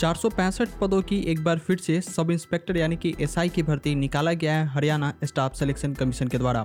चार सौ पैंसठ पदों की एक बार फिर से सब इंस्पेक्टर यानी कि एसआई की भर्ती निकाला गया है हरियाणा स्टाफ सिलेक्शन कमीशन के द्वारा।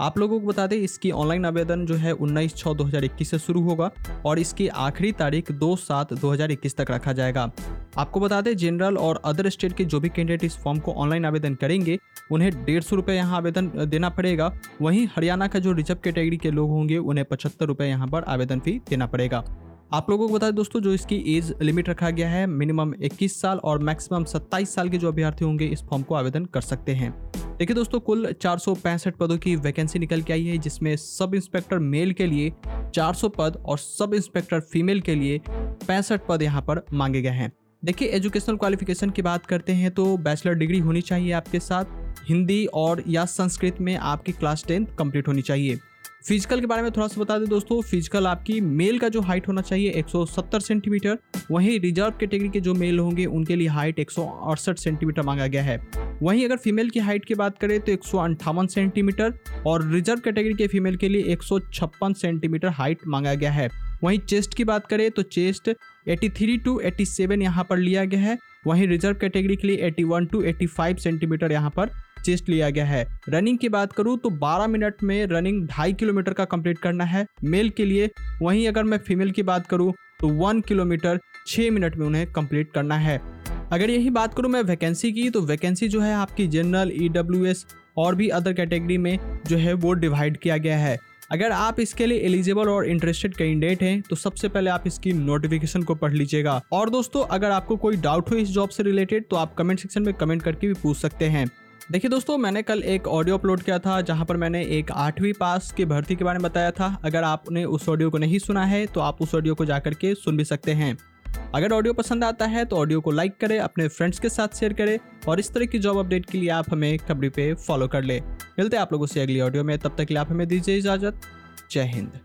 आप लोगों को बता दें, इसकी ऑनलाइन आवेदन जो है उन्नीस छः दो से शुरू होगा और इसकी आखिरी तारीख दो सात दो तक रखा जाएगा। आपको बता दें, जनरल और अदर स्टेट के जो भी कैंडिडेट इस फॉर्म को ऑनलाइन आवेदन करेंगे, उन्हें डेढ़ सौ रुपये यहाँ आवेदन देना पड़ेगा। वहीं हरियाणा का जो रिज़र्व कैटेगरी के लोग होंगे, उन्हें पचहत्तर रुपये यहाँ पर आवेदन फ़ी देना पड़ेगा। आप लोगों को बता दें दोस्तों, जो इसकी एज लिमिट रखा गया है मिनिमम 21 साल और मैक्सिमम 27 साल के जो अभ्यर्थी होंगे, इस फॉर्म को आवेदन कर सकते हैं। देखिए दोस्तों, कुल चार सौ पैंसठ पदों की वैकेंसी निकल के आई है, जिसमें सब इंस्पेक्टर मेल के लिए 400 पद और सब इंस्पेक्टर फीमेल के लिए पैंसठ पद यहाँ पर मांगे गए हैं। देखिए एजुकेशनल क्वालिफिकेशन की बात करते हैं तो बैचलर डिग्री होनी चाहिए आपके साथ, हिंदी और या संस्कृत में आपकी क्लास टेंथ कंप्लीट होनी चाहिए। फ़िज़िकल के बारे में थोड़ा सा बता दें दोस्तों फ़िज़िकल आपकी मेल का जो हाइट होना चाहिए 170 सेंटीमीटर वहीं रिज़र्व कैटेगरी के के जो मेल होंगे, उनके लिए हाइट एक सौ अड़सठ सेंटीमीटर मांगा गया है। वहीं अगर फीमेल की हाइट की बात करें तो एक सेंटीमीटर और रिज़र्व कैटेगरी के फीमेल के लिए एक सौ छप्पन सेंटीमीटर हाइट मांगा गया है। वहीं चेस्ट की बात करें तो चेस्ट 83 टू 87 यहाँ पर लिया गया है। वहीं रिज़र्व कैटेगरी के लिए 81 टू 85 सेंटीमीटर यहाँ पर चेस्ट लिया गया है। रनिंग की बात करूँ तो 12 मिनट में रनिंग ढाई किलोमीटर का कंप्लीट करना है। मेल के लिए वहीं अगर मैं फीमेल की बात करूँ तो वन किलोमीटर छः मिनट में उन्हें कंप्लीट करना है। अगर यही बात करूँ मैं वैकेंसी की तो वैकेंसी जो है आपकी जनरल ई e और भी अदर कैटेगरी में जो है वो डिवाइड किया गया है। अगर आप इसके लिए एलिजिबल और इंटरेस्टेड कैंडिडेट हैं तो सबसे पहले आप इसकी नोटिफिकेशन को पढ़ लीजिएगा। और दोस्तों, अगर आपको कोई डाउट हो इस जॉब से रिलेटेड तो आप कमेंट सेक्शन में कमेंट करके भी पूछ सकते हैं। देखिए दोस्तों, मैंने कल एक ऑडियो अपलोड किया था, जहाँ पर मैंने एक आठवीं पास की भर्ती के बारे में बताया था। अगर आपने उस ऑडियो को नहीं सुना है तो आप उस ऑडियो को जाकर के सुन भी सकते हैं। अगर ऑडियो पसंद आता है तो ऑडियो को लाइक करें, अपने फ्रेंड्स के साथ शेयर करें, और इस तरह की जॉब अपडेट के लिए आप हमें खबरी पे फॉलो कर ले। मिलते हैं आप लोगों से अगली ऑडियो में, तब तक के लिए आप हमें दीजिए इजाज़त। जय हिंद।